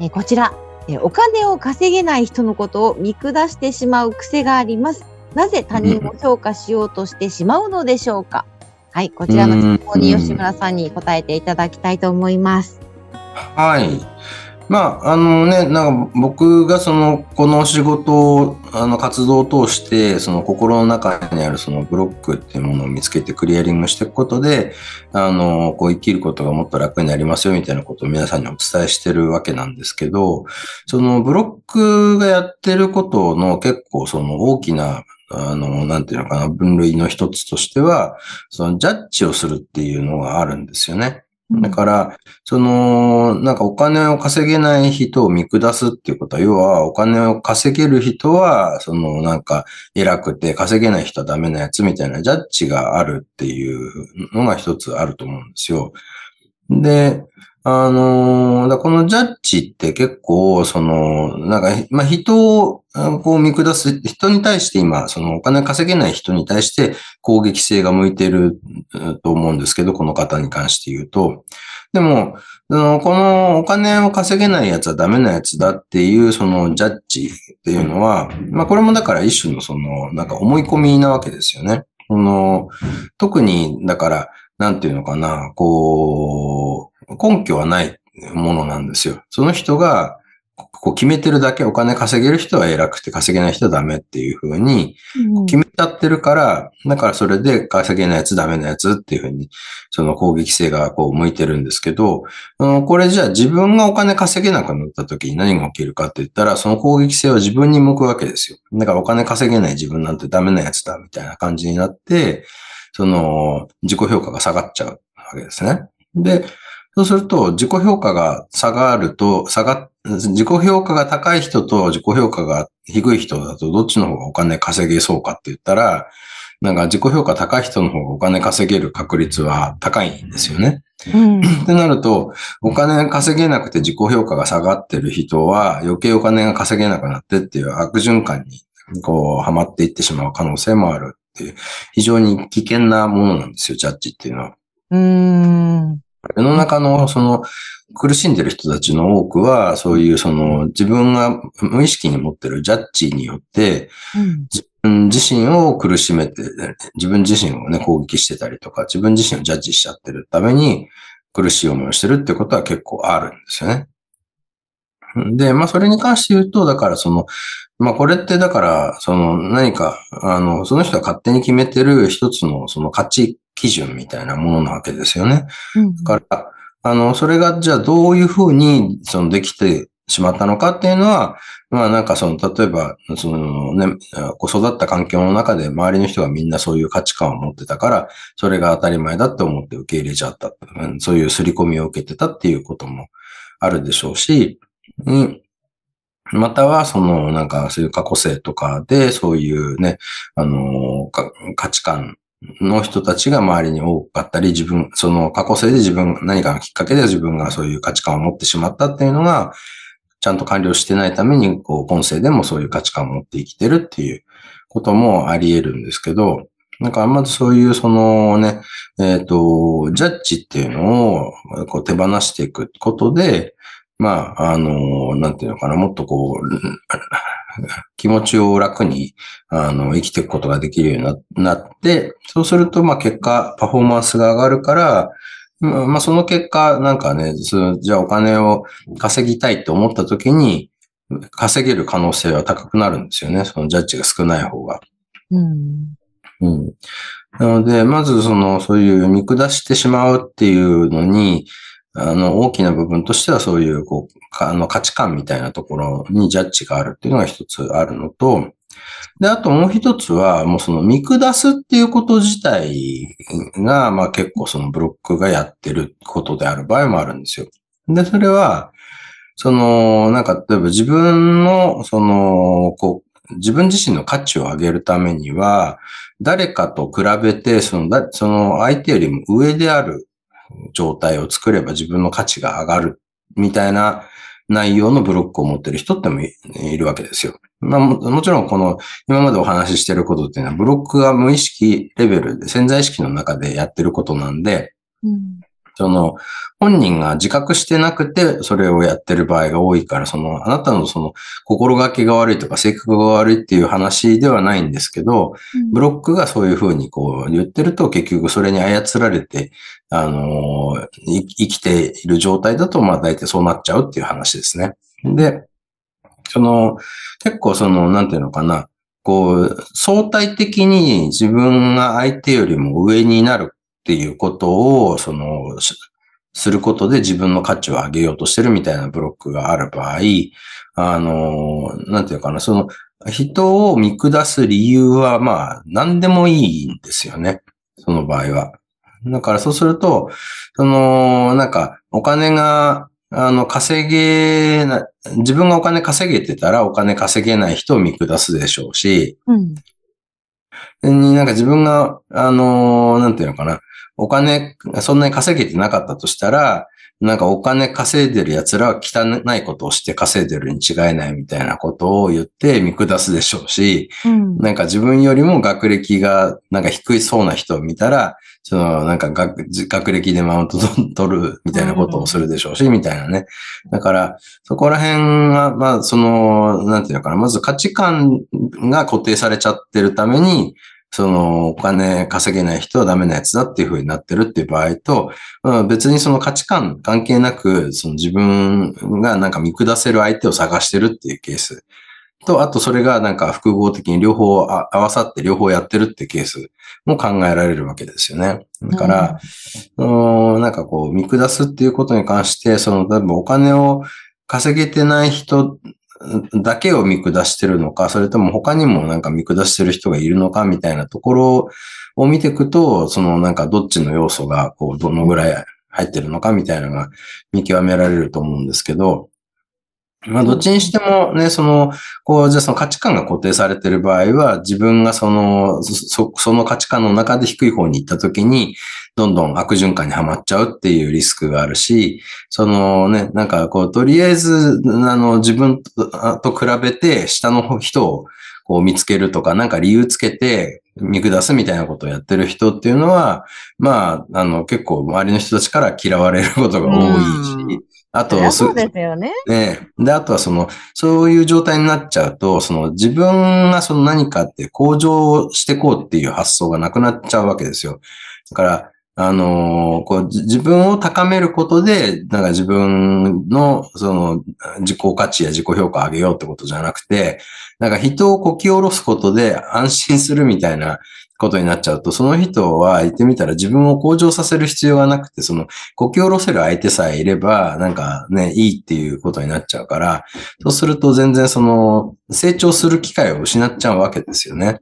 えーこちら、えーお金を稼げない人のことを見下してしまう癖があります。なぜ他人を評価しようとしてしまうのでしょうか？はい、こちらの質問にうん吉村さんに答えていただきたいと思います。はい。まあ、あのね、なんか僕がその、この仕事を、あの、活動を通して、その心の中にあるそのブロックっていうものを見つけてクリアリングしていくことで、あの、こう生きることがもっと楽になりますよみたいなことを皆さんにお伝えしてるわけなんですけど、そのブロックがやってることの結構その大きなあの、なんていうのかな、分類の一つとしては、そのジャッジをするっていうのがあるんですよね。だから、その、なんかお金を稼げない人を見下すっていうことは、要はお金を稼げる人は、そのなんか偉くて稼げない人はダメなやつみたいなジャッジがあるっていうのが一つあると思うんですよ。で、あのーだこのジャッジって結構、その、なんか、まあ、人をこう見下す、人に対して今、そのお金稼げない人に対して攻撃性が向いてると思うんですけど、この方に関して言うと。でも、そのこのお金を稼げないやつはダメなやつだっていう、そのジャッジっていうのは、まあこれもだから一種のその、なんか思い込みなわけですよね。この、特に、だから、なんていうのかな、こう、根拠はないものなんですよ。その人が、こう決めてるだけお金稼げる人は偉くて稼げない人はダメっていうふうにうん決めちゃってるから、だからそれで稼げないやつダメなやつっていうふうに、その攻撃性がこう向いてるんですけど、うんこれじゃあ自分がお金稼げなくなった時に何が起きるかって言ったら、その攻撃性は自分に向くわけですよ。だからお金稼げない自分なんてダメなやつだみたいな感じになって、その自己評価が下がっちゃうわけですね。で、そうすると自己評価が下がると、下がっ、自己評価が高い人と自己評価が低い人だとどっちの方がお金稼げそうかって言ったら、なんか自己評価高い人の方がお金稼げる確率は高いんですよね。うんってなると、お金稼げなくて自己評価が下がってる人は余計お金が稼げなくなってっていう悪循環にこう、はまっていってしまう可能性もあるっていう、非常に危険なものなんですよ、ジャッジっていうのは。うーん。世の中のその苦しんでる人たちの多くは、そういうその自分が無意識に持ってるジャッジによって、うん自分自身を苦しめて、自分自身をね、攻撃してたりとか、自分自身をジャッジしちゃってるために苦しい思いをしてるってことは結構あるんですよね。で、まあそれに関して言うと、だからその、まあこれってだから、その何か、あの、その人が勝手に決めてる一つのその価値基準みたいなものなわけですよね。うんだから、あの、それがじゃあどういうふうに、そのできてしまったのかっていうのは、まあなんかその、例えば、そのね、こう育った環境の中で周りの人がみんなそういう価値観を持ってたから、それが当たり前だって思って受け入れちゃった。うんそういう刷り込みを受けてたっていうこともあるでしょうし、うんまたは、その、なんか、そういう過去性とかで、そういうね、あの、価値観の人たちが周りに多かったり、自分、その過去性で自分、何かのきっかけで自分がそういう価値観を持ってしまったっていうのが、ちゃんと完了してないために、こう、今世でもそういう価値観を持って生きてるっていうこともあり得るんですけど、なんか、まずそういう、そのね、えっ、と、ジャッジっていうのを、こう、手放していくことで、まあ、あの、なんていうのかな、もっとこう、気持ちを楽に、あの、生きていくことができるようにななって、そうすると、まあ、結果、パフォーマンスが上がるから、まあ、まあその結果、なんかね、じゃあお金を稼ぎたいと思った時に、稼げる可能性は高くなるんですよね。そのジャッジが少ない方が。うん。うん。なので、まずその、そういう見下してしまうっていうのに、あの、大きな部分としてはそういう、こう、あの価値観みたいなところにジャッジがあるっていうのが一つあるのと、で、あともう一つは、もうその見下すっていうこと自体が、まあ結構そのブロックがやってることである場合もあるんですよ。で、それは、その、なんか、例えば自分の、その、こう、自分自身の価値を上げるためには、誰かと比べて、その、その相手よりも上である状態を作れば自分の価値が上がるみたいな内容のブロックを持ってる人ってもいるわけですよ。まあも、ちろんこの今までお話ししてることっていうのはブロックが無意識レベルで潜在意識の中でやってることなんで、その、本人が自覚してなくて、それをやってる場合が多いから、その、あなたのその、心がけが悪いとか、性格が悪いっていう話ではないんですけど、ブロックがそういうふうにこう言ってると、結局それに操られて、あの生きている状態だと、まあ大体そうなっちゃうっていう話ですね。で、その、結構その、なんていうのかな、こう、相対的に自分が相手よりも上になるっていうことを、その、することで自分の価値を上げようとしてるみたいなブロックがある場合、あの、なんていうかな、その、人を見下す理由は、まあ、何でもいいんですよね。その場合は。だからそうすると、その、なんか、お金が、あの、稼げな、自分がお金稼げてたらお金稼げない人を見下すでしょうし、うん。になんか自分が、あの、なんていうのかな、お金、そんなに稼げてなかったとしたら、なんかお金稼いでる奴らは汚いことをして稼いでるに違いないみたいなことを言って見下すでしょうし、うん、なんか自分よりも学歴がなんか低いそうな人を見たら、そのなんか学学歴でマウント 取るみたいなことをするでしょうし、みたいなね。だからそこら辺は、まあその、なんていうのかな、まず価値観が固定されちゃってるために、そのお金稼げない人はダメなやつだっていう風になってるっていう場合と、まあ、別にその価値観関係なく、その自分がなんか見下せる相手を探してるっていうケース。と、あとそれがなんか複合的に両方合わさって両方やってるってケースも考えられるわけですよね。だから、うん、なんかこう見下すっていうことに関して、その、例えばお金を稼げてない人だけを見下してるのか、それとも他にもなんか見下してる人がいるのかみたいなところを見ていくと、そのなんかどっちの要素がこうどのぐらい入ってるのかみたいなのが見極められると思うんですけど、まあ、どっちにしてもね、その、こう、じゃあその価値観が固定されている場合は、自分がその、そ、その価値観の中で低い方に行った時に、どんどん悪循環にはまっちゃうっていうリスクがあるし、そのね、なんかこう、とりあえず、あの、自分と比べて下の人をこう見つけるとか、なんか理由つけて見下すみたいなことをやってる人っていうのは、まあ、あの、結構周りの人たちから嫌われることが多いし、あと、そうですよね。ね。で、あとはその、そういう状態になっちゃうと、その自分がその何かって向上していこうっていう発想がなくなっちゃうわけですよ。だから、あのー、こう、自分を高めることで、なんか自分の、その、自己価値や自己評価を上げようってことじゃなくて、なんか人をこき下ろすことで安心するみたいなことになっちゃうと、その人は言ってみたら自分を向上させる必要がなくて、その、こき下ろせる相手さえいれば、なんかね、いいっていうことになっちゃうから、そうすると全然その、成長する機会を失っちゃうわけですよね。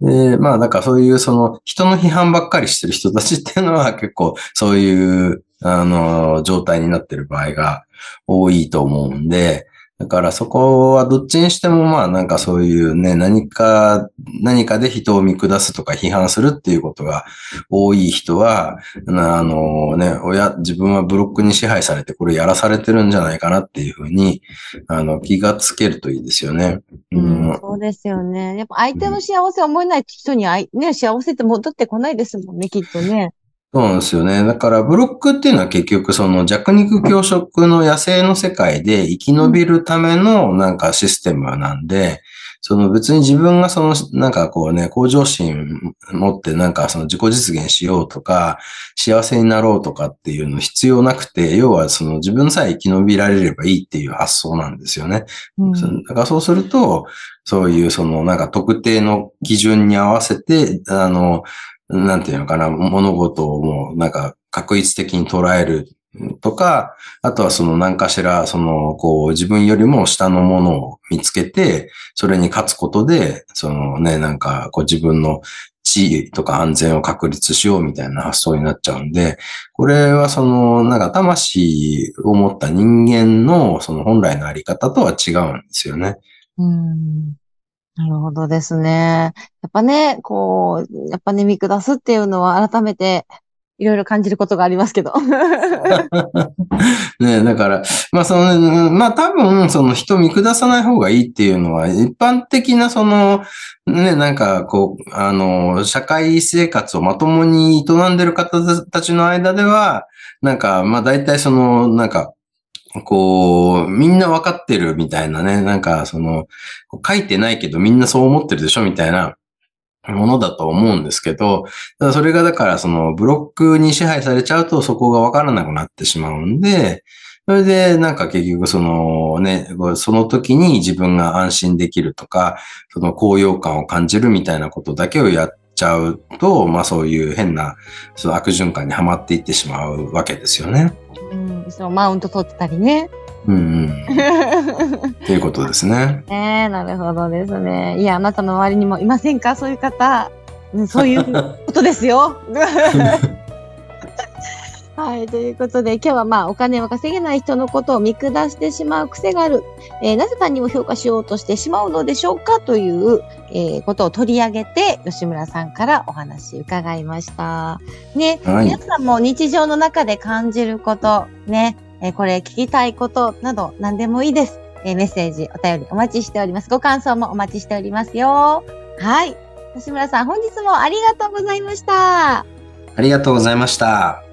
で、まあ、だからそういうその人の批判ばっかりしてる人たちっていうのは結構そういう、あの、状態になってる場合が多いと思うんで、だからそこはどっちにしてもまあなんかそういうね、何か、何かで人を見下すとか批判するっていうことが多い人は、あのね、親、自分はブロックに支配されてこれやらされてるんじゃないかなっていうふうに、あの、気がつけるといいですよね。うん、そうですよね。やっぱ相手の幸せを思えない人に、ね、幸せって戻ってこないですもんね、きっとね。そうなんですよね。だからブロックっていうのは結局その弱肉強食の野生の世界で生き延びるためのなんかシステムなんで、その別に自分がそのなんかこうね、向上心持ってなんかその自己実現しようとか、幸せになろうとかっていうの必要なくて、要はその自分さえ生き延びられればいいっていう発想なんですよね。うん、だからそうすると、そういうそのなんか特定の基準に合わせて、あの、なんていうのかな、物事をもうなんか確一的に捉えるとか、あとはその何かしら、その、こう自分よりも下のものを見つけて、それに勝つことで、そのね、なんかこう自分の地位とか安全を確立しようみたいな発想になっちゃうんで、これはその、なんか魂を持った人間のその本来のあり方とは違うんですよね。うん。なるほどですね。やっぱね、こう、やっぱね、見下すっていうのは改めていろいろ感じることがありますけど。ねだから、まあその、まあ多分、その人見下さない方がいいっていうのは、一般的なその、ね、なんかこう、あの、社会生活をまともに営んでる方たちの間では、なんか、まあ大体その、なんか、こう、みんなわかってるみたいなね、なんかその、書いてないけどみんなそう思ってるでしょみたいなものだと思うんですけど、ただそれがだからそのブロックに支配されちゃうとそこがわからなくなってしまうんで、それでなんか結局そのね、その時に自分が安心できるとか、その高揚感を感じるみたいなことだけをやっちゃうと、まあそういう変なその悪循環にはまっていってしまうわけですよね。うん、そのマウント取ってたりね。うんうん。っていうことですね。ねえ、なるほどですね。いや、あなたの周りにもいませんか？そういう方。うんそういうことですよ。はい。ということで、今日はまあ、お金を稼げない人のことを見下してしまう癖がある。えーなぜ他人を評価しようとしてしまうのでしょうかという、えーことを取り上げて、吉村さんからお話伺いました。ね、はい皆さんも日常の中で感じること、ね、えーこれ聞きたいことなど何でもいいです。えーメッセージ、お便りお待ちしております。ご感想もお待ちしておりますよ。はい。吉村さん、本日もありがとうございました。ありがとうございました。